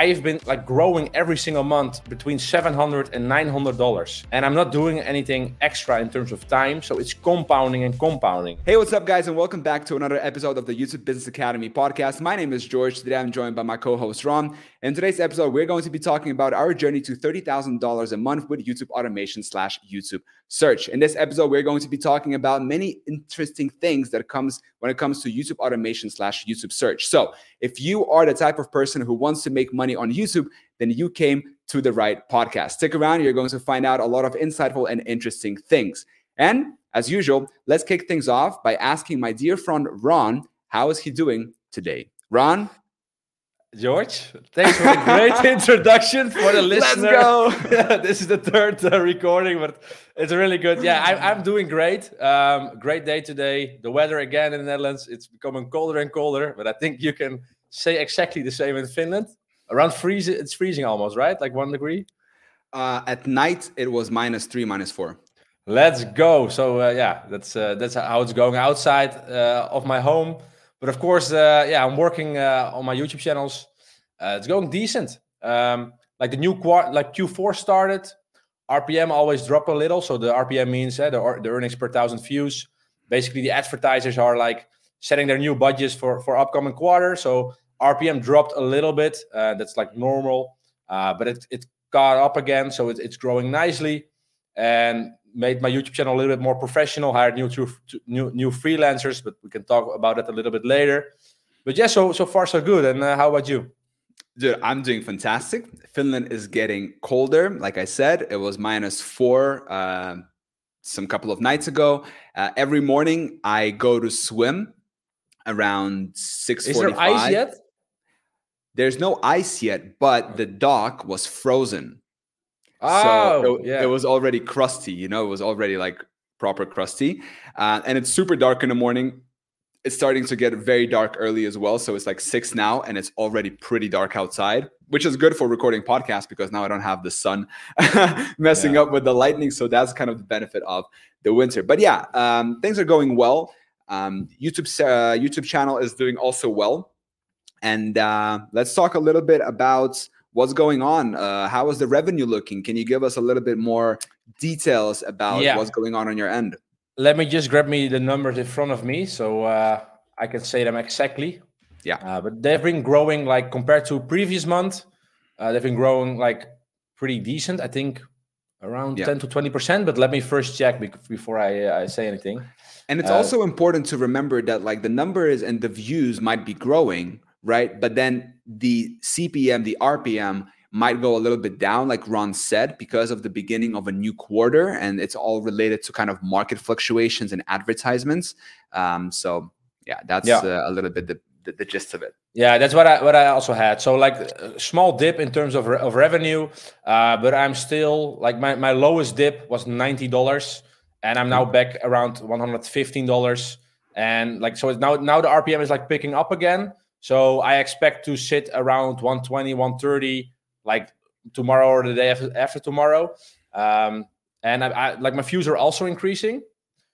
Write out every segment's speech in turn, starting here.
I've been like growing every single month between 700 and 900 dollars, and I'm not doing anything extra in terms of time. So it's compounding and compounding. Hey, what's up, guys, and welcome back to another episode of the YouTube Business Academy podcast. My name is George. Today I'm joined by my co-host Ron. In today's episode, we're going to be talking about our journey to $30,000 a month with YouTube automation slash YouTube search. In this episode, we're going to be talking about many interesting things that comes when it comes to YouTube automation slash YouTube search. So if you are the type of person who wants to make money on YouTube, then you came to the right podcast. Stick around, you're going to find out a lot of insightful and interesting things. And as usual, let's kick things off by asking my dear friend Ron, how is he doing today? Ron, George, thanks for the great introduction for the listener. Let's go. this is the third uh, recording, but it's really good. Yeah, I, am doing great. Um, great day today. The weather again in the Netherlands, it's becoming colder and colder, but I think you can say exactly the same in Finland. Around freezing, it's freezing almost, right? Like one degree. Uh, at night, it was minus three, minus four. Let's go. So uh, yeah, that's uh, that's how it's going outside uh, of my home but of course, uh, yeah, I'm working uh, on my YouTube channels. Uh, it's going decent. Um, like the new quarter, like Q4 started, RPM always drop a little. So the RPM means uh, the, the earnings per thousand views. Basically, the advertisers are like setting their new budgets for for upcoming quarter. So RPM dropped a little bit. Uh, that's like normal, uh, but it it got up again. So it, it's growing nicely. And made my YouTube channel a little bit more professional, hired new new new freelancers, but we can talk about that a little bit later. But yeah, so so far so good. And uh, how about you? Dude, I'm doing fantastic. Finland is getting colder. Like I said, it was minus four uh, some couple of nights ago. Uh, every morning I go to swim around six forty-five. Is there ice yet? There's no ice yet, but the dock was frozen. Oh, so it, yeah. it was already crusty, you know, it was already like proper crusty. Uh, and it's super dark in the morning. It's starting to get very dark early as well. So it's like six now and it's already pretty dark outside, which is good for recording podcasts because now I don't have the sun messing yeah. up with the lightning. So that's kind of the benefit of the winter. But yeah, um, things are going well. Um, YouTube's uh, YouTube channel is doing also well. And uh, let's talk a little bit about what's going on? Uh, how is the revenue looking? Can you give us a little bit more details about yeah. what's going on on your end? Let me just grab me the numbers in front of me so uh, i can say them exactly. Yeah. Uh, but they've been growing like compared to previous month uh, they've been growing like pretty decent i think around yeah. 10 to 20 percent but let me first check before i, uh, I say anything. And it's uh, also important to remember that like the numbers and the views might be growing right? But then the CPM, the RPM might go a little bit down, like Ron said, because of the beginning of a new quarter. And it's all related to kind of market fluctuations and advertisements. Um, so, yeah, that's yeah. Uh, a little bit the, the, the, gist of it. Yeah, that's what I what I also had. So like a small dip in terms of, of revenue, uh, but I'm still like my, my lowest dip was ninety dollars, and I'm now back around one hundred fifteen dollars. And like so, now now the RPM is like picking up again. So I expect to sit around 120, 130, like tomorrow or the day after, tomorrow. Um, and I, I, like my views are also increasing.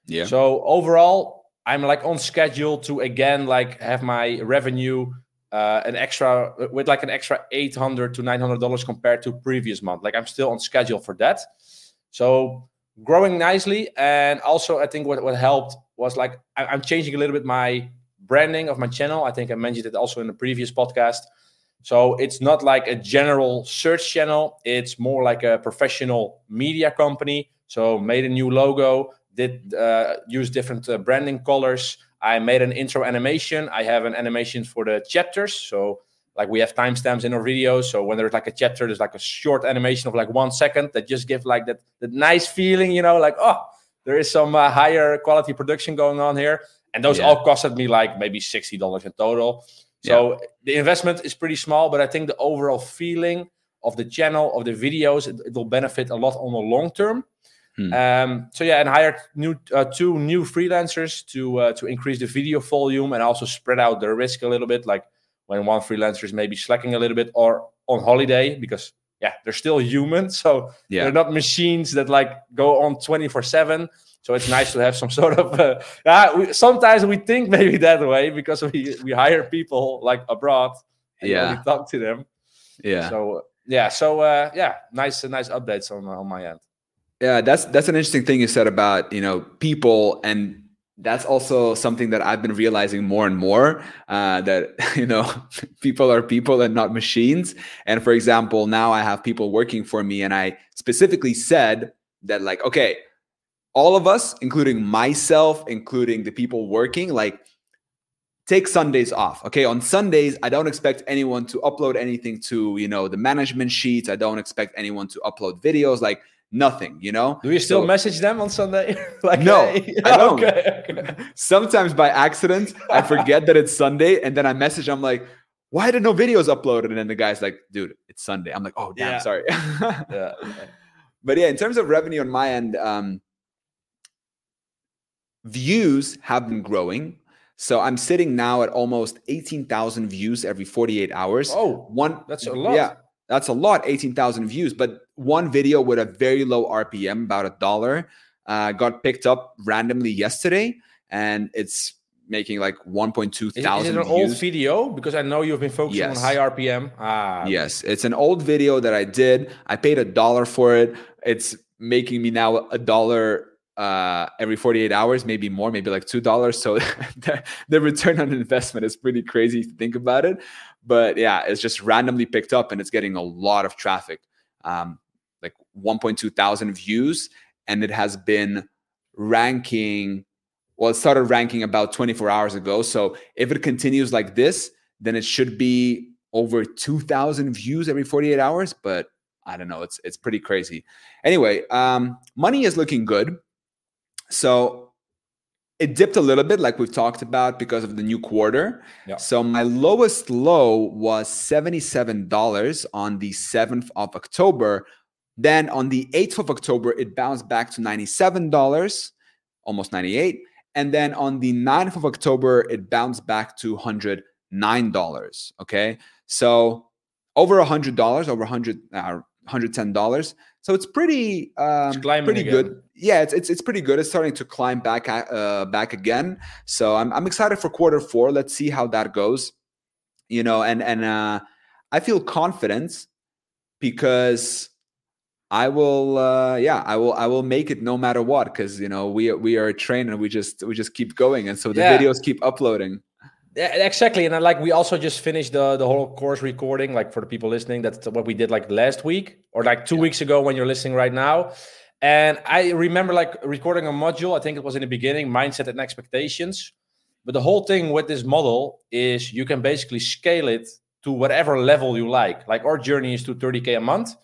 Yeah. So overall, I'm like on schedule to again like have my revenue uh, an extra with like an extra 800 to 900 dollars compared to previous month. Like I'm still on schedule for that. So growing nicely, and also I think what what helped was like I, I'm changing a little bit my branding of my channel. I think I mentioned it also in the previous podcast. So it's not like a general search channel, it's more like a professional media company. So made a new logo, did uh, use different uh, branding colors. I made an intro animation. I have an animation for the chapters. So like we have timestamps in our videos. So when there's like a chapter, there's like a short animation of like one second that just give like that that nice feeling, you know, like oh, there is some uh, higher quality production going on here and those yeah. all costed me like maybe sixty dollars in total. So yeah. the investment is pretty small, but I think the overall feeling of the channel of the videos it, it will benefit a lot on the long term. Hmm. Um, so yeah, and hired new uh, two new freelancers to uh, to increase the video volume and also spread out the risk a little bit. Like when one freelancer is maybe slacking a little bit or on holiday because yeah, they're still human, so yeah. they're not machines that like go on twenty four seven. So it's nice to have some sort of. Uh, yeah, we, sometimes we think maybe that way because we we hire people like abroad. yeah, we talk to them. Yeah. So yeah, so uh, yeah, nice, nice updates on on my end. Yeah, that's that's an interesting thing you said about you know people, and that's also something that I've been realizing more and more uh, that you know people are people and not machines. And for example, now I have people working for me, and I specifically said that like, okay, all of us, including myself, including the people working, like take Sundays off. Okay. On Sundays, I don't expect anyone to upload anything to, you know, the management sheets. I don't expect anyone to upload videos, like nothing, you know? Do you still so, message them on Sunday? like, no, hey. I don't. okay, okay. Sometimes by accident, I forget that it's Sunday and then I message, I'm like, why did no videos uploaded? And then the guy's like, dude, it's Sunday. I'm like, oh, damn, yeah. sorry. yeah. But yeah, in terms of revenue on my end, um, views have been growing so I'm sitting now at almost 18,000 views every 48 hours. Oh, one that's a lot. Yeah, that's a lot, 18,000 views. But one video with a very low RPM, about a dollar, uh, got picked up randomly yesterday, and it's making like 1.2 thousand. Is it an views. old video? Because I know you've been focusing yes. on high RPM. Ah, yes, it's an old video that I did. I paid a dollar for it. It's making me now a dollar uh, every 48 hours, maybe more, maybe like two dollars. So the, the, return on investment is pretty crazy to think about it. But yeah, it's just randomly picked up and it's getting a lot of traffic, um, like 1.2 thousand views, and it has been ranking. Well, it started ranking about 24 hours ago. So if it continues like this, then it should be over 2,000 views every 48 hours. But I don't know. It's it's pretty crazy. Anyway, um, money is looking good. So it dipped a little bit, like we've talked about, because of the new quarter. Yeah. So my lowest low was $77 on the 7th of October. Then on the 8th of October, it bounced back to $97, almost 98. And then on the 9th of October, it bounced back to $109. Okay. So over $100, over 100 uh, $110. So it's pretty um, it's pretty again. good. Yeah, it's, it's it's pretty good. It's starting to climb back uh, back again. So I'm I'm excited for quarter four. Let's see how that goes. You know, and and uh, I feel confident because I will uh yeah, I will I will make it no matter what because you know we we are a train and we just we just keep going and so the yeah. videos keep uploading. Yeah, exactly. And I, like we also just finished the the whole course recording, like for the people listening, that's what we did like last week or like two yeah. weeks ago when you're listening right now. And I remember like recording a module, I think it was in the beginning, mindset and expectations. But the whole thing with this model is you can basically scale it to whatever level you like. Like our journey is to 30k a month, mm.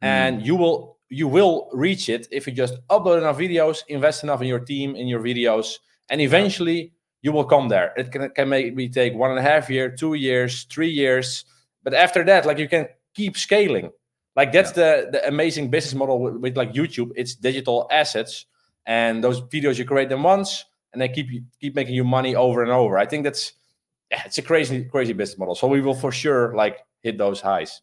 and you will you will reach it if you just upload enough videos, invest enough in your team, in your videos, and eventually you will come there. It can, can maybe take one and a half year, two years, three years, but after that, like you can keep scaling. Like that's yeah. the the amazing business model with, with, like YouTube. It's digital assets, and those videos you create them once, and they keep keep making you money over and over. I think that's yeah, it's a crazy crazy business model. So we will for sure like hit those highs.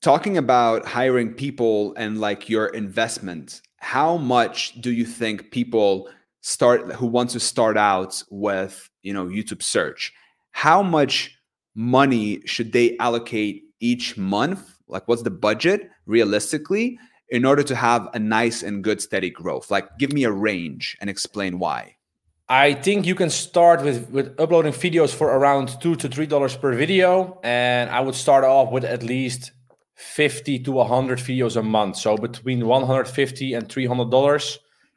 Talking about hiring people and like your investment, how much do you think people start who want to start out with you know youtube search. How much money should they allocate each month? Like what's the budget realistically in order to have a nice and good steady growth? Like give me a range and explain why. I think you can start with with uploading videos for around two to three dollars per video and i would start off with at least 50 to 100 videos a month. So between 150 and 300 dollars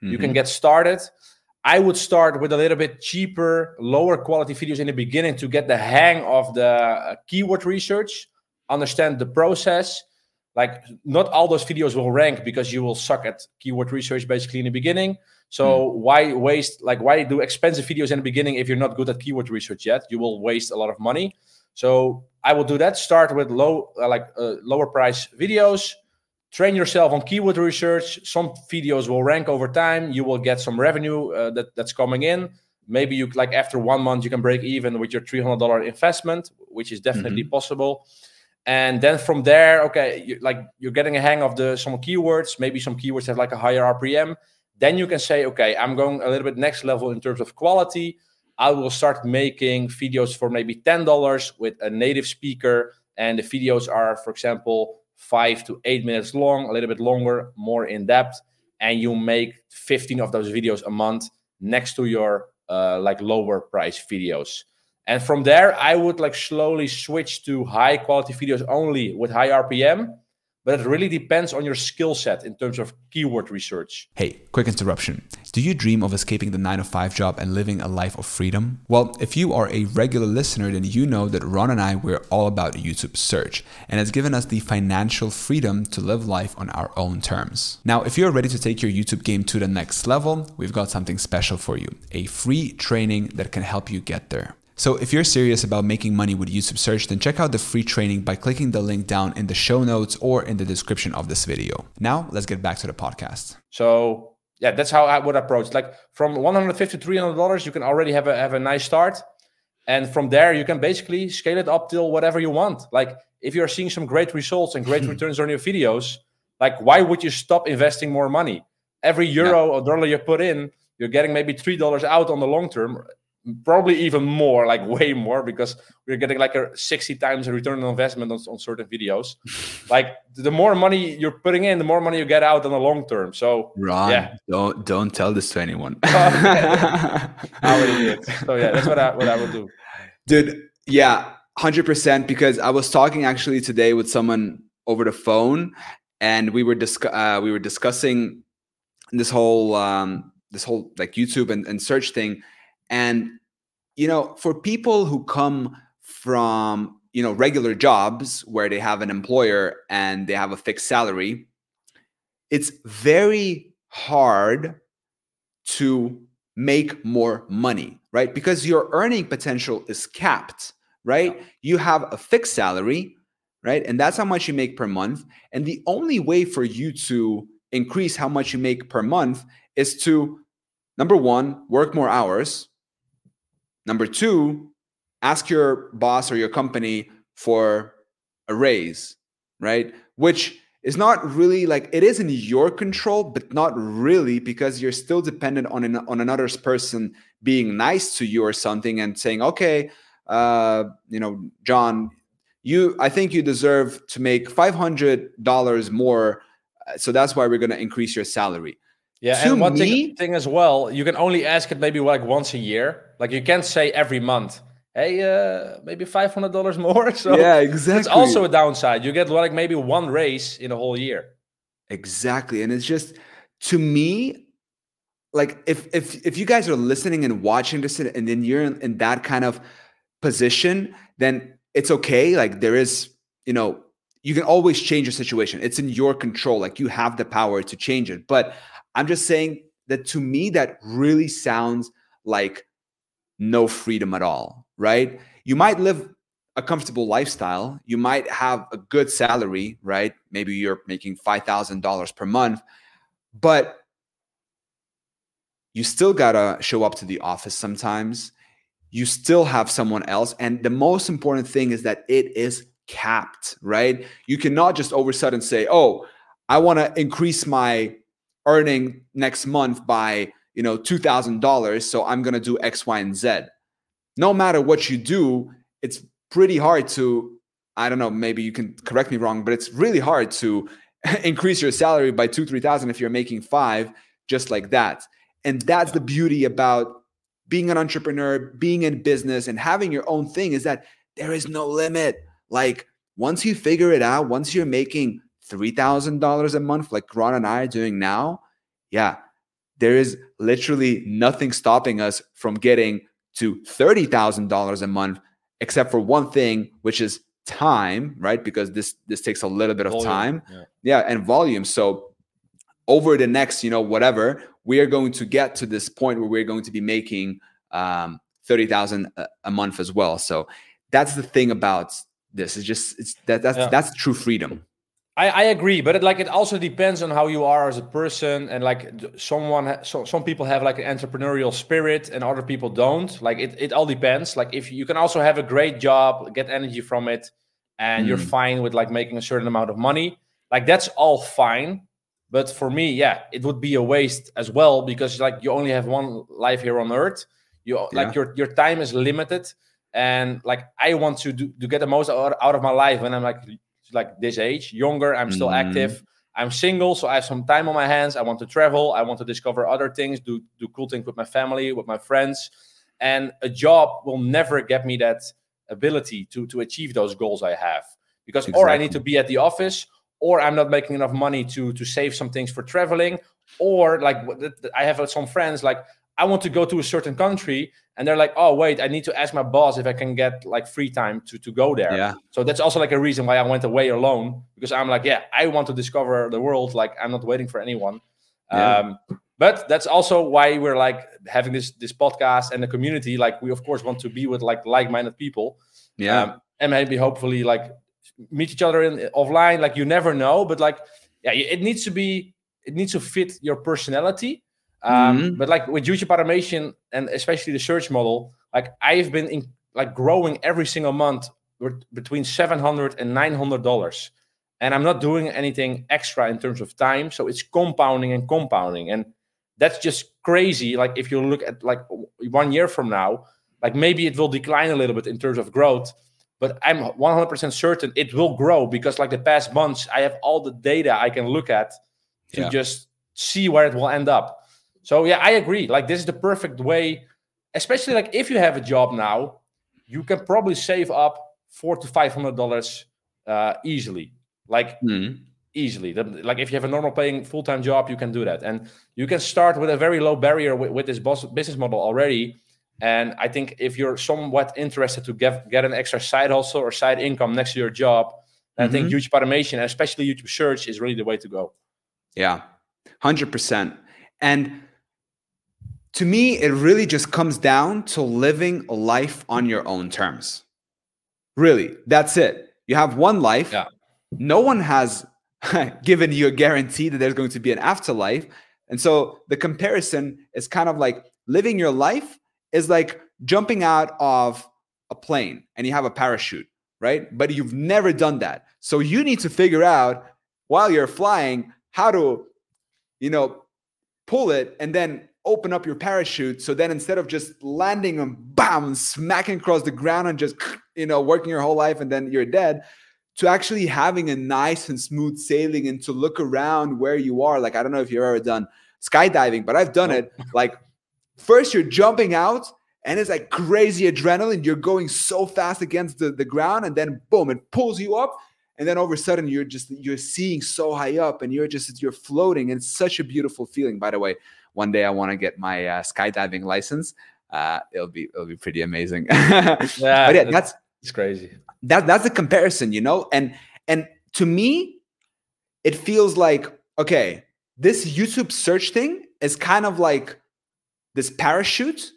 mm-hmm. you can mm-hmm. get started I would start with a little bit cheaper, lower quality videos in the beginning to get the hang of the uh, keyword research, understand the process. Like, not all those videos will rank because you will suck at keyword research basically in the beginning. So, mm. why waste, like, why do expensive videos in the beginning if you're not good at keyword research yet? You will waste a lot of money. So, I will do that. Start with low, uh, like, uh, lower price videos train yourself on keyword research. Some videos will rank over time. You will get some revenue uh, that, that's coming in. Maybe you like after one month you can break even with your $300 investment which is definitely mm-hmm. possible. And then from there okay you, like you're getting a hang of the some keywords. Maybe some keywords have like a higher rpm then you can say okay i'm going a little bit next level in terms of quality. I will start making videos for maybe $10 with a native speaker. And the videos are, for example, five to eight minutes long, a little bit longer, more in depth, and you make 15 of those videos a month next to your uh, like lower price videos. And from there, I would like slowly switch to high quality videos only with high RPM but it really depends on your skill set in terms of keyword research. Hey, quick interruption. Do you dream of escaping the 9 to 5 job and living a life of freedom? Well, if you are a regular listener, then you know that Ron and I we're all about YouTube search, and it's given us the financial freedom to live life on our own terms. Now, if you're ready to take your YouTube game to the next level, we've got something special for you, a free training that can help you get there. So if you're serious about making money with YouTube search, then check out the free training by clicking the link down in the show notes or in the description of this video. Now, let's get back to the podcast. So yeah, that's how I would approach. Like from 150 to 300 dollars, you can already have a have a nice start, and from there you can basically scale it up till whatever you want. Like if you're seeing some great results and great returns on your videos, like why would you stop investing more money? Every euro yeah. or dollar you put in, you're getting maybe three dollars out on the long term probably even more like way more because we're getting like a 60 times a return on investment on, on certain videos. Like the more money you're putting in the more money you get out in the long term. So Ron, yeah. don't don't tell this to anyone. I already did. so yeah that's what I, what I would do. Dude yeah 100% because I was talking actually today with someone over the phone and we were discuss uh, we were discussing this whole um, this whole like YouTube and, and search thing and, you know, for people who come from, you know, regular jobs where they have an employer and they have a fixed salary, it's very hard to make more money, right? Because your earning potential is capped, right? Yeah. You have a fixed salary, right? And that's how much you make per month. And the only way for you to increase how much you make per month is to number one, work more hours, Number two, ask your boss or your company for a raise, right? Which is not really like it is in your control, but not really because you're still dependent on an, on another person being nice to you or something and saying, okay, uh, you know, John, you I think you deserve to make five hundred dollars more, uh, so that's why we're going to increase your salary. Yeah, to and one me, thing, thing as well, you can only ask it maybe like once a year. Like you can't say every month, hey, uh, maybe five hundred dollars more. So yeah, exactly. It's also a downside. You get like maybe one raise in a whole year. Exactly, and it's just to me, like if if if you guys are listening and watching this, and then you're in, in that kind of position, then it's okay. Like there is, you know, you can always change your situation. It's in your control. Like you have the power to change it. But I'm just saying that to me, that really sounds like no freedom at all, right? You might live a comfortable lifestyle. You might have a good salary, right? Maybe you're making $5,000 per month, but you still got to show up to the office sometimes. You still have someone else. And the most important thing is that it is capped, right? You cannot just over sudden say, oh, I want to increase my earning next month by you know $2000 so i'm going to do x y and z. No matter what you do it's pretty hard to i don't know maybe you can correct me wrong but it's really hard to increase your salary by two three thousand if you're making five just like that. And that's the beauty about being an entrepreneur being in business and having your own thing is that there is no limit. Like once you figure it out once you're making $3000 a month like ron and i are doing now yeah there is literally nothing stopping us from getting to $30,000 a month except for one thing which is time, right? Because this this takes a little bit of volume, time. Yeah. yeah, and volume. So over the next, you know, whatever, we are going to get to this point where we're going to be making um 30,000 a, month as well. So that's the thing about this. It's just it's that that's yeah. that's true freedom. I, I agree, but it, like it also depends on how you are as a person, and like someone, so, some people have like an entrepreneurial spirit, and other people don't. Like it, it all depends. Like if you can also have a great job, get energy from it, and mm. you're fine with like making a certain amount of money. Like that's all fine. But for me, yeah, it would be a waste as well because like you only have one life here on Earth. You yeah. like your your time is limited, and like I want to do to get the most out, out of my life when I'm like like this age, younger. I'm still mm. active. I'm single, so I have some time on my hands. I want to travel. I want to discover other things, do do cool things with my family, with my friends. And a job will never get me that ability to to achieve those goals I have because exactly. or I need to be at the office or I'm not making enough money to to save some things for traveling or like I have some friends like I want to go to a certain country and they're like oh wait I need to ask my boss if I can get like free time to to go there. Yeah. So that's also like a reason why I went away alone because I'm like yeah I want to discover the world like I'm not waiting for anyone. Yeah. um but that's also why we're like having this this podcast and the community like we of course want to be with like like-minded people. Yeah. Um, and maybe hopefully like meet each other in offline like you never know but like yeah it needs to be it needs to fit your personality um, mm-hmm. but like with youtube automation and especially the search model like i've been in like growing every single month between 700 and 900 dollars and i'm not doing anything extra in terms of time so it's compounding and compounding and that's just crazy like if you look at like one year from now like maybe it will decline a little bit in terms of growth but I'm 100% certain it will grow because like the past months I have all the data I can look at to yeah. just see where it will end up. So yeah, I agree. Like this is the perfect way, especially like if you have a job now, you can probably save up four to five hundred dollars uh, easily. Like mm. easily. Like if you have a normal paying full time job, you can do that, and you can start with a very low barrier with, with this business model already and I think if you're somewhat interested to get get an extra side hustle or side income next to your job, mm-hmm. I think mm-hmm. YouTube automation, especially YouTube search, is really the way to go. Yeah, hundred percent. And to me, it really just comes down to living a life on your own terms. Really, that's it. You have one life. Yeah. No one has given you a guarantee that there's going to be an afterlife. And so the comparison is kind of like living your life is like jumping out of a plane and you have a parachute, right? But you've never done that. So you need to figure out while you're flying how to, you know, pull it and then open up your parachute. So then instead of just landing and bam, smacking across the ground and just, you know, working your whole life and then you're dead, to actually having a nice and smooth sailing and to look around where you are. Like, I don't know if you've ever done skydiving, but I've done it. Like, First, you're jumping out and it's like crazy adrenaline. You're going so fast against the, the ground, and then boom, it pulls you up. And then all of a sudden you're just you're seeing so high up and you're just you're floating. And it's such a beautiful feeling. By the way, one day I want to get my uh, skydiving license. Uh, it'll be it'll be pretty amazing. yeah, but yeah, that's it's crazy. That that's a comparison, you know? And and to me, it feels like, okay, this YouTube search thing is kind of like this parachute.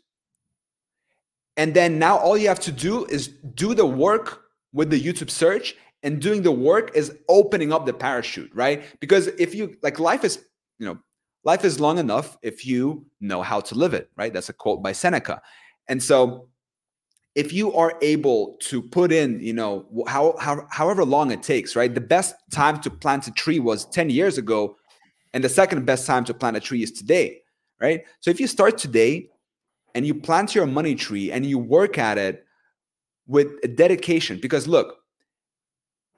And then now all you have to do is do the work with the YouTube search. And doing the work is opening up the parachute, right? Because if you like life is, you know, life is long enough if you know how to live it, right? That's a quote by Seneca. And so if you are able to put in, you know, how, how however long it takes, right? The best time to plant a tree was 10 years ago, and the second best time to plant a tree is today right? So if you start today and you plant your money tree and you work at it with dedication, because look,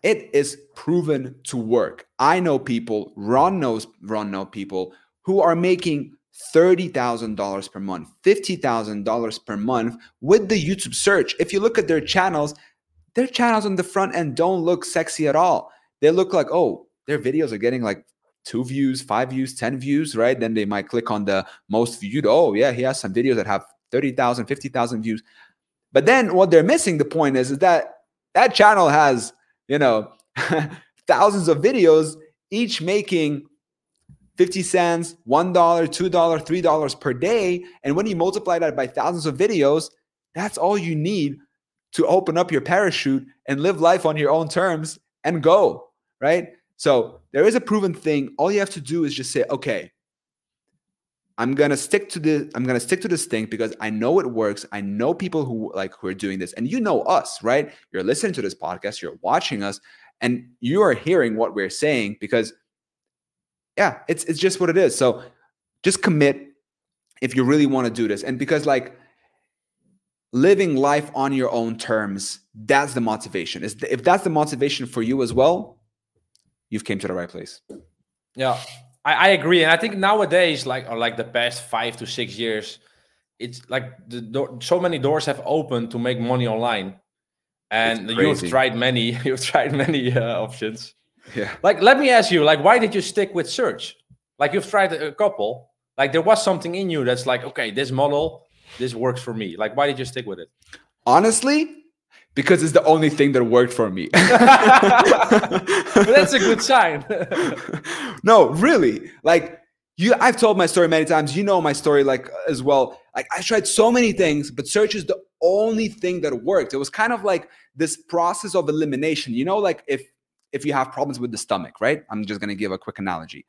it is proven to work. I know people, Ron knows, Ron know people who are making $30,000 per month, $50,000 per month with the YouTube search. If you look at their channels, their channels on the front end don't look sexy at all. They look like, oh, their videos are getting like two views, five views, 10 views, right? Then they might click on the most viewed. Oh, yeah, he has some videos that have 30,000, 50,000 views. But then what they're missing, the point is, is that that channel has, you know, thousands of videos, each making 50 cents, $1, $2, $3 per day. And when you multiply that by thousands of videos, that's all you need to open up your parachute and live life on your own terms and go, right? So there is a proven thing. All you have to do is just say, okay, I'm gonna stick to the I'm gonna stick to this thing because I know it works. I know people who like who are doing this, and you know us, right? You're listening to this podcast, you're watching us, and you are hearing what we're saying because yeah, it's it's just what it is. So just commit if you really want to do this. And because like living life on your own terms that's the motivation. Is if that's the motivation for you as well you've came to the right place. Yeah I, I agree. And i think nowadays like or like the past five to six years it's like the door, so many doors have opened to make money online. And you've tried many you've tried many uh, options yeah like let me ask you like why did you stick with search like you've tried a couple like there was something in you that's like okay this model this works for me? Like, why did you stick with it? Honestly, because it's the only thing that worked for me. that's a good sign. no, really. Like you I've told my story many times. You know my story like as well. Like I tried so many things, but search is the only thing that worked. It was kind of like this process of elimination. You know like if if you have problems with the stomach, right? I'm just going to give a quick analogy.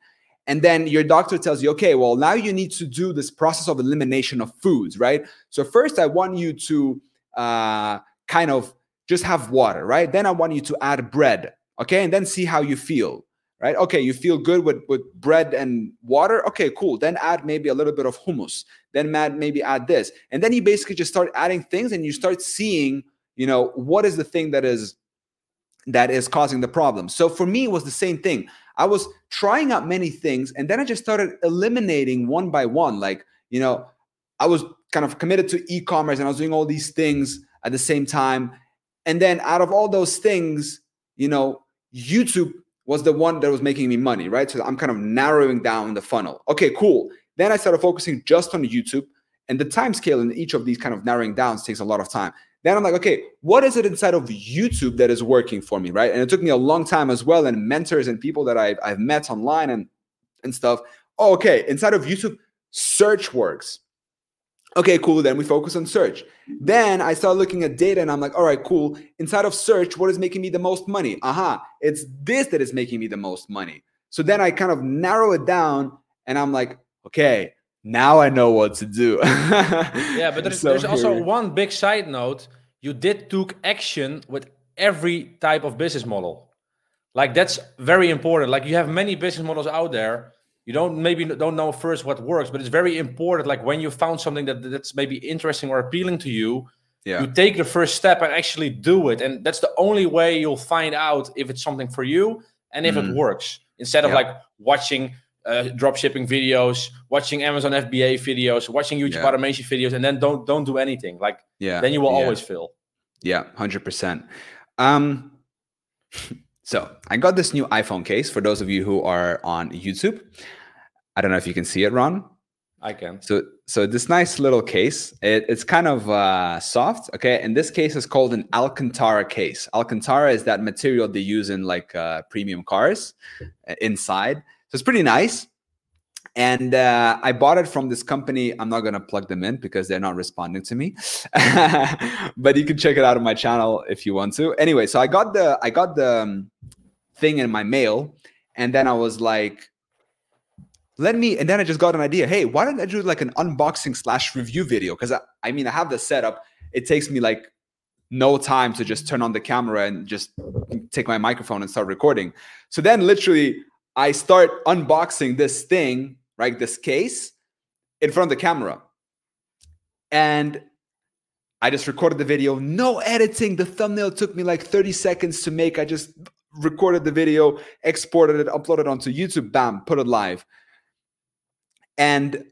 And then your doctor tells you okay well now you need to do this process of elimination of foods right? So first i want you to uh, kind of just have water right? Then i want you to add bread okay? And then see how you feel right? Okay you feel good with with bread and water? Okay cool. Then add maybe a little bit of hummus. Then add maybe add this. And then you basically just start adding things and you start seeing you know what is the thing that is that is causing the problem so for me it was the same thing I was trying out many things and then I just started eliminating one by one. Like, you know, I was kind of committed to e commerce and I was doing all these things at the same time. And then out of all those things, you know, YouTube was the one that was making me money, right? So I'm kind of narrowing down the funnel. Okay, cool. Then I started focusing just on YouTube. And the time scale in each of these kind of narrowing downs takes a lot of time. Then I'm like, okay, what is it inside of YouTube that is working for me, right? And it took me a long time as well, and mentors and people that I've, I've met online and and stuff. Oh, okay, inside of YouTube, search works. Okay, cool. Then we focus on search. Then I start looking at data and I'm like, all right, cool. Inside of search, what is making me the most money? Aha, it's this that is making me the most money. So then I kind of narrow it down and I'm like, okay, now I know what to do. yeah, but there's, so there's also one big side note. You did took action with every type of business model. Like that's very important. Like you have many business models out there. You don't maybe don't know first what works, but it's very important. Like when you found something that that's maybe interesting or appealing to you, yeah. you take the first step and actually do it. And that's the only way you'll find out if it's something for you and if mm. it works. Instead of yeah. like watching uh, drop shipping videos, watching Amazon FBA videos, watching YouTube yeah. automation videos, and then don't don't do anything. Like yeah, then you will yeah. always fail. Yeah, hundred percent. Um, so I got this new iPhone case for those of you who are on YouTube. I don't know if you can see it, Ron. I can. So so this nice little case. It, it's kind of uh, soft, okay. And this case is called an Alcantara case. Alcantara is that material they use in like uh, premium cars uh, inside so it's pretty nice. And uh, I bought it from this company. I'm not going to plug them in because they're not responding to me. but you can check it out on my channel if you want to. Anyway, so I got the I got the um, thing in my mail, and then I was like, let me. And then I just got an idea. Hey, why don't I do like an unboxing slash review video? Because I, I mean, I have the setup. It takes me like no time to just turn on the camera and just take my microphone and start recording. So then, literally, I start unboxing this thing, right? This case in front of the camera. And I just recorded the video, no editing. The thumbnail took me like 30 seconds to make. I just recorded the video, exported it, uploaded onto YouTube, bam, put it live. And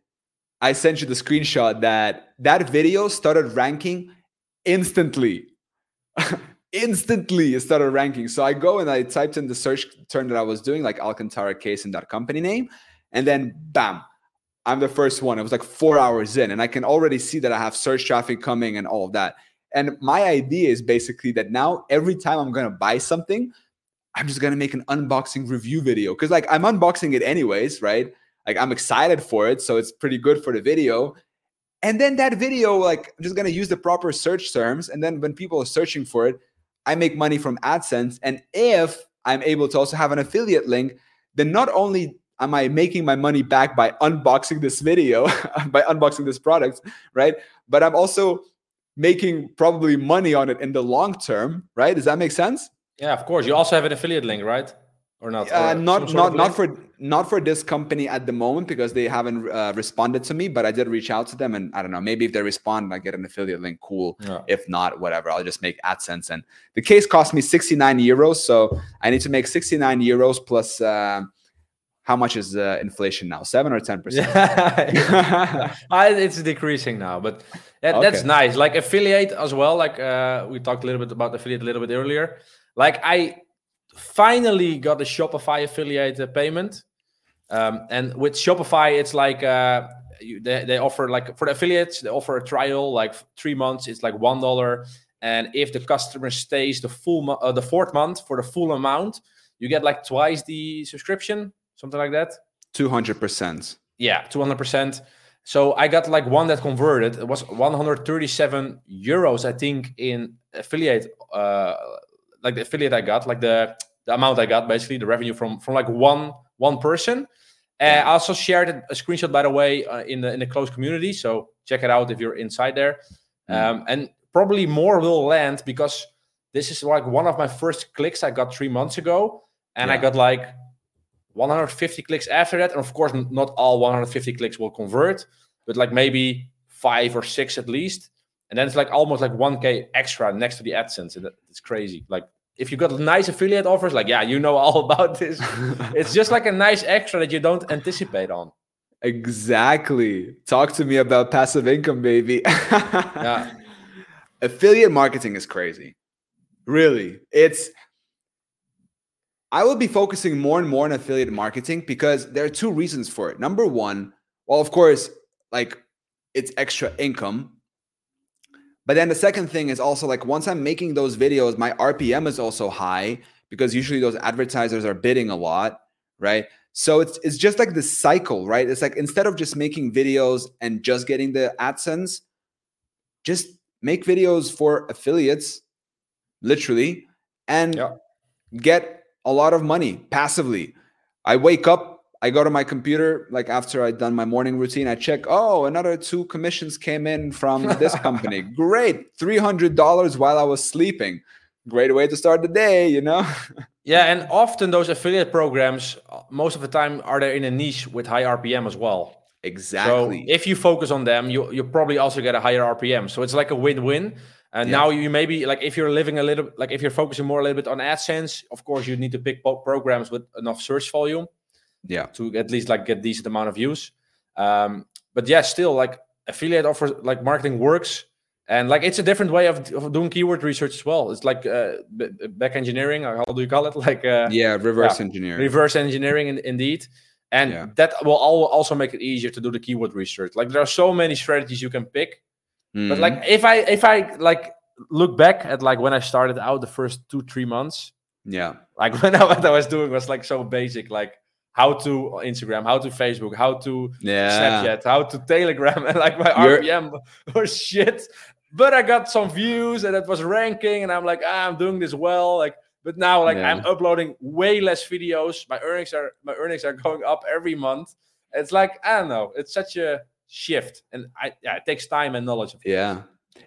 I sent you the screenshot that that video started ranking instantly. instantly it started ranking. So I go and I typed in the search term that I was doing, like Alcantara case and that company name, and then bam, I'm the first one. It was like four hours in, and I can already see that I have search traffic coming and all of that. And my idea is basically that now every time I'm gonna buy something, I'm just gonna make an unboxing review video because like I'm unboxing it anyways, right? Like I'm excited for it, so it's pretty good for the video. And then that video, like I'm just gonna use the proper search terms, and then when people are searching for it, I make money from AdSense. And if I'm able to also have an affiliate link, then not only am I making my money back by unboxing this video, by unboxing this product, right? But I'm also making probably money on it in the long term, right? Does that make sense? Yeah, of course. You also have an affiliate link, right? Or not? Uh, Or not not not for not for this company at the moment because they haven't uh, responded to me. But I did reach out to them, and I don't know. Maybe if they respond, I get an affiliate link. Cool. Yeah. If not, whatever. I'll just make AdSense. And the case cost me 69 euros, so I need to make 69 euros plus. Uh, how much is uh, inflation now? Seven or ten percent? It's decreasing now, but that, that's nice. Like affiliate as well. Like uh, we talked a little bit about affiliate a little bit earlier. Like I finally got a Shopify affiliate payment, um, and with Shopify, it's like uh, you, they they offer like for the affiliates they offer a trial like three months. It's like one dollar, and if the customer stays the full uh, the fourth month for the full amount, you get like twice the subscription, something like that. Two hundred percent. Yeah, 200%. So I got like one that converted. It was 137 euros, I think, in affiliate, uh, like the affiliate I got, like the, the amount I got, basically the revenue from from like one one person. Uh, I also shared a screenshot, by the way, uh, in the in the closed community. So check it out if you're inside there. Mm. Um, and probably more will land because this is like one of my first clicks I got three months ago, and I got like 150 clicks after that. And of course, not all 150 clicks will convert, but like maybe five or six at least. And then it's like almost like 1k extra next to the AdSense. And it's crazy. Like if you got nice affiliate offers, like yeah, you know all about this. it's just like a nice extra that you don't anticipate on. Exactly. Talk to me about passive income, baby. Yeah. Affiliate marketing is crazy. Really. It's I will be focusing more and more on affiliate marketing because there are two reasons for it. Number one, well, of course, like it's extra income. But then the second thing is also like once I'm making those videos, my RPM is also high because usually those advertisers are bidding a lot, right? So it's it's just like this cycle, right? It's like instead of just making videos and just getting the AdSense, just make videos for affiliates, literally, and Yeah. get a lot of money passively. I wake up, I go to my computer, like after I've done my morning routine, I check, oh, another two commissions came in from this company. Great. $300 while I was sleeping. Great way to start the day, you know? Yeah, and often those affiliate programs, most of the time, are there in a niche with high RPM as well. exactly. So if you focus on them, you you probably also get a higher RPM. So it's like a win-win. And Yeah. now you maybe like if you're living a little like if you're focusing more a little bit on AdSense, of course you need to pick programs with enough search volume yeah. to at least like get decent amount of views. Um, but yeah, still like affiliate offers like marketing works. And like it's a different way of, of doing keyword research as well. It's like uh, b- back engineering. or How do you call it? Like uh, Yeah. Reverse engineering. reverse engineering in, indeed and Yeah. that will al- also make it easier to do the keyword research like there are so many strategies you can pick but Mhm. like if i if i like look back at like when i started out the first two three months yeah. like when I, what i was doing was like so basic like how to instagram how to facebook how to Yeah. snapchat how to telegram and like my You're- rpm was shit but i got some views and it was ranking and i'm like ah, i'm doing this well like but now like Yeah. i'm uploading way less videos my earnings are my earnings are going up every month it's like i don't know it's such a shift and i yeah it takes time and knowledge Yeah.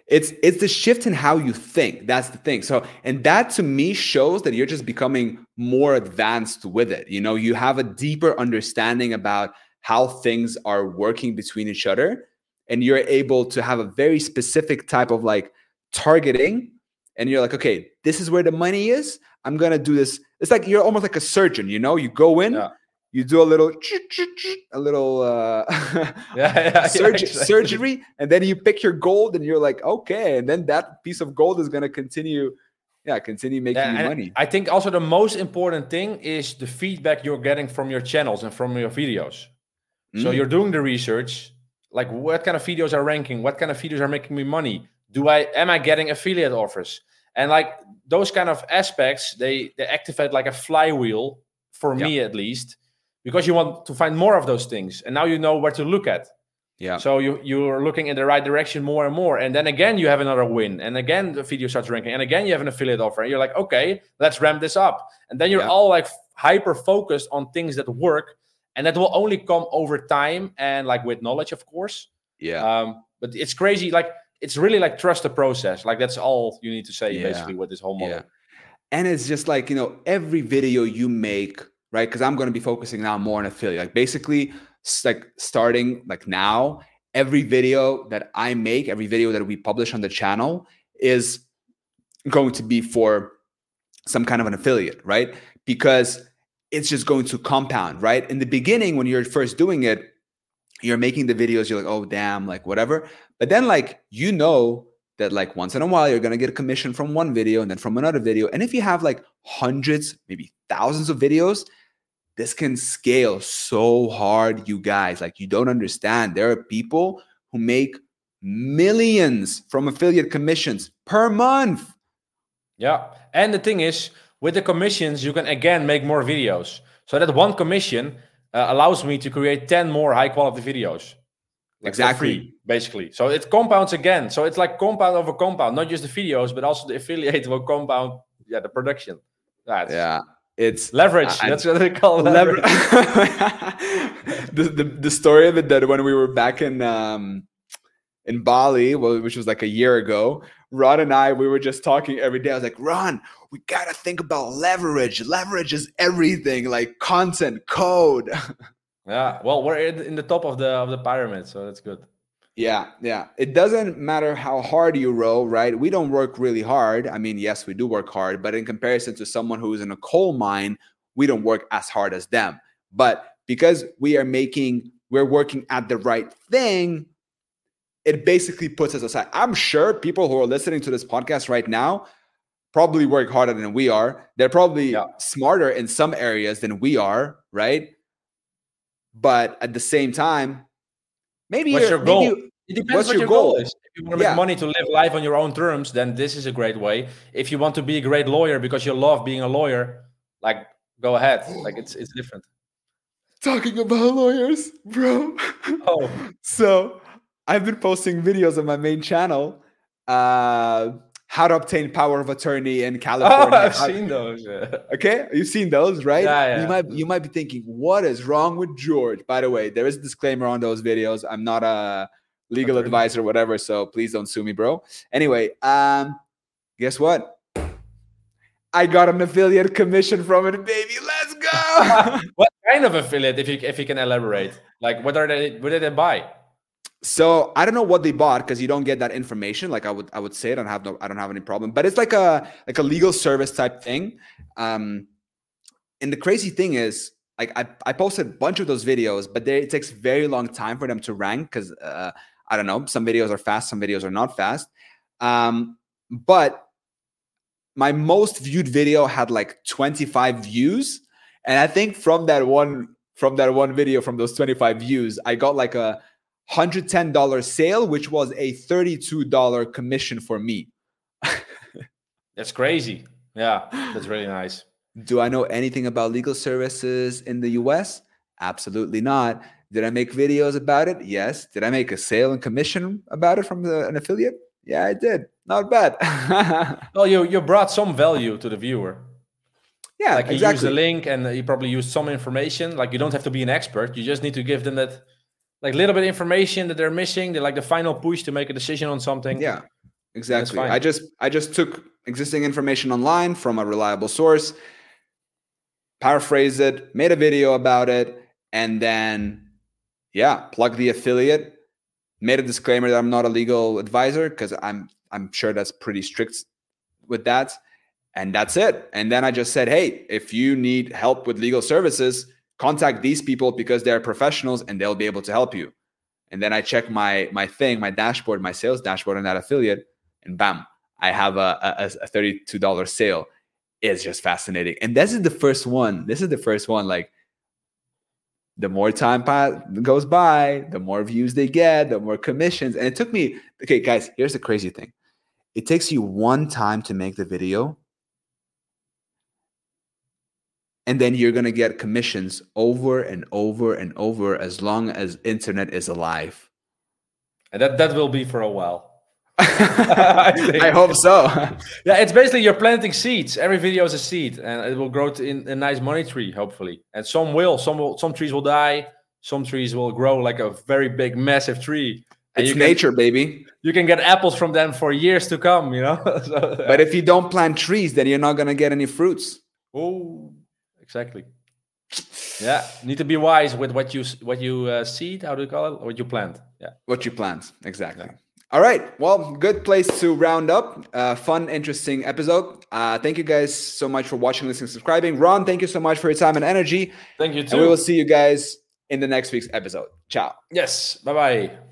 It's it's the shift in how you think. That's the thing. So and that to me shows that you're just becoming more advanced with it. You know, you have a deeper understanding about how things are working between each other and you're able to have a very specific type of like targeting and you're like, okay, this is where the money is. I'm going to do this. It's like you're almost like a surgeon, you know? You go in, Yeah. You do a little a little uh yeah, yeah, surg- exactly. surgery and then you pick your gold and you're like okay and then that piece of gold is going to continue yeah continue making Yeah, you money I think also the most important thing is the feedback you're getting from your channels and from your videos. So Mm. you're doing the research, like what kind of videos are ranking, what kind of videos are making me money? Do I am I getting affiliate offers? And like those kind of aspects, they they activate like a flywheel for me at least, because you want to find more of those things, and now you know where to look at. yeah So you you're looking in the right direction more and more, and then again you have another win, and again the video starts ranking, and again you have an affiliate offer, and you're like, okay, let's ramp this up, and then you're Yeah. all like hyper focused on things that work, and that will only come over time and like with knowledge, of course. yeah Um, but it's crazy, like it's really like trust the process, like that's all you need to say Yeah. basically with this whole model. yeah and it's just like you know every video you make right? Because i'm going to be focusing now more on affiliate. Like basically like starting like now every video that i make every video that we publish on the channel is going to be for some kind of an affiliate right? Because it's just going to compound right? In the beginning when you're first doing it you're making the videos you're like oh damn like whatever. But then like you know that like once in a while you're going to get a commission from one video and then from another video. And if you have like hundreds maybe thousands of videos this can scale so hard you guys. Like you don't understand. There are people who make millions from affiliate commissions per month. Yeah. And the thing is with the commissions you can again make more videos. So that one commission uh, allows me to create 10 more high quality videos. Like exactly free, basically. So it compounds again. So it's like compound over compound not just the videos but also the affiliate will compound yeah the production. That's yeah it's leverage uh, that's what they call leverage. The, the, the story of it that when we were back in um in bali which was like a year ago ron and i we were just talking every day. I was like ron we gotta think about leverage. Leverage is everything like content code. Yeah, well, we're in the top of the of the pyramid, so that's good. Yeah, yeah. It doesn't matter how hard you row, right? We don't work really hard. I mean, yes, we do work hard, but in comparison to someone who's in a coal mine, we don't work as hard as them. But because we are making, we're working at the right thing, it basically puts us aside. I'm sure people who are listening to this podcast right now probably work harder than we are. They're probably yeah. smarter in some areas than we are, right? But at the same time, maybe what's your goal? Maybe, it depends what's what your, your goal? goal? is. If you want to yeah. make money to live life on your own terms, then this is a great way. If you want to be a great lawyer because you love being a lawyer, like go ahead. Like it's it's different. Talking about lawyers, bro. Oh, so I've been posting videos on my main channel. Uh, how to obtain power of attorney in California. Oh, I've seen those. Yeah. Okay, you've seen those, right? Yeah, yeah. You might you might be thinking, what is wrong with George? By the way, there is a disclaimer on those videos. I'm not a legal advisor, whatever. So please don't sue me, bro. Anyway, um, guess what? I got an affiliate commission from it, baby. Let's go. what kind of affiliate, if you if you can elaborate? Like, what are they? What did they buy? So I don't know what they bought because you don't get that information. Like I would, I would say, I don't have no, I don't have any problem. But it's like a like a legal service type thing. Um, and the crazy thing is, like I, I posted a bunch of those videos, but they, it takes very long time for them to rank because uh, I don't know. Some videos are fast, some videos are not fast. Um, but my most viewed video had like 25 views, and I think from that one from that one video from those 25 views, I got like a $110 sale, which was a $32 commission for me. that's crazy. Yeah, that's really nice. Do I know anything about legal services in the US? Absolutely not. Did I make videos about it? Yes. Did I make a sale and commission about it from the, an affiliate? Yeah, I did. Not bad. well, you you brought some value to the viewer. Yeah, like you exactly. use the link and you probably use some information. Like you don't have to be an expert. You just need to give them that like little bit of information that they're missing. They're like the final push to make a decision on something. Yeah, exactly. I just I just took existing information online from a reliable source, paraphrased it, made a video about it, and then yeah, plug the affiliate. Made a disclaimer that I'm not a legal advisor because I'm I'm sure that's pretty strict with that. And that's it. And then I just said, hey, if you need help with legal services, contact these people because they're professionals and they'll be able to help you. And then I check my my thing, my dashboard, my sales dashboard on that affiliate, and bam, I have a, a, a $32 sale. It's just fascinating. And this is the first one. This is the first one. Like the more time goes by, the more views they get, the more commissions. And it took me, okay, guys, here's the crazy thing. It takes you one time to make the video and then you're going to get commissions over and over and over as long as internet is alive and that that will be for a while I, I, hope so yeah it's basically you're planting seeds every video is a seed and it will grow in a nice money tree hopefully and some will some will some trees will die some trees will grow like a very big massive tree it's nature, baby. You can get apples from them for years to come, you know. so, but if you don't plant trees, then you're not gonna get any fruits. Oh, exactly. Yeah, need to be wise with what you what you uh, seed. How do you call it? What you plant. Yeah, what you plant exactly. Yeah. All right. Well, good place to round up. Uh, fun, interesting episode. Uh, thank you guys so much for watching, listening, subscribing. Ron, thank you so much for your time and energy. Thank you too. And we will see you guys in the next week's episode. Ciao. Yes. Bye bye.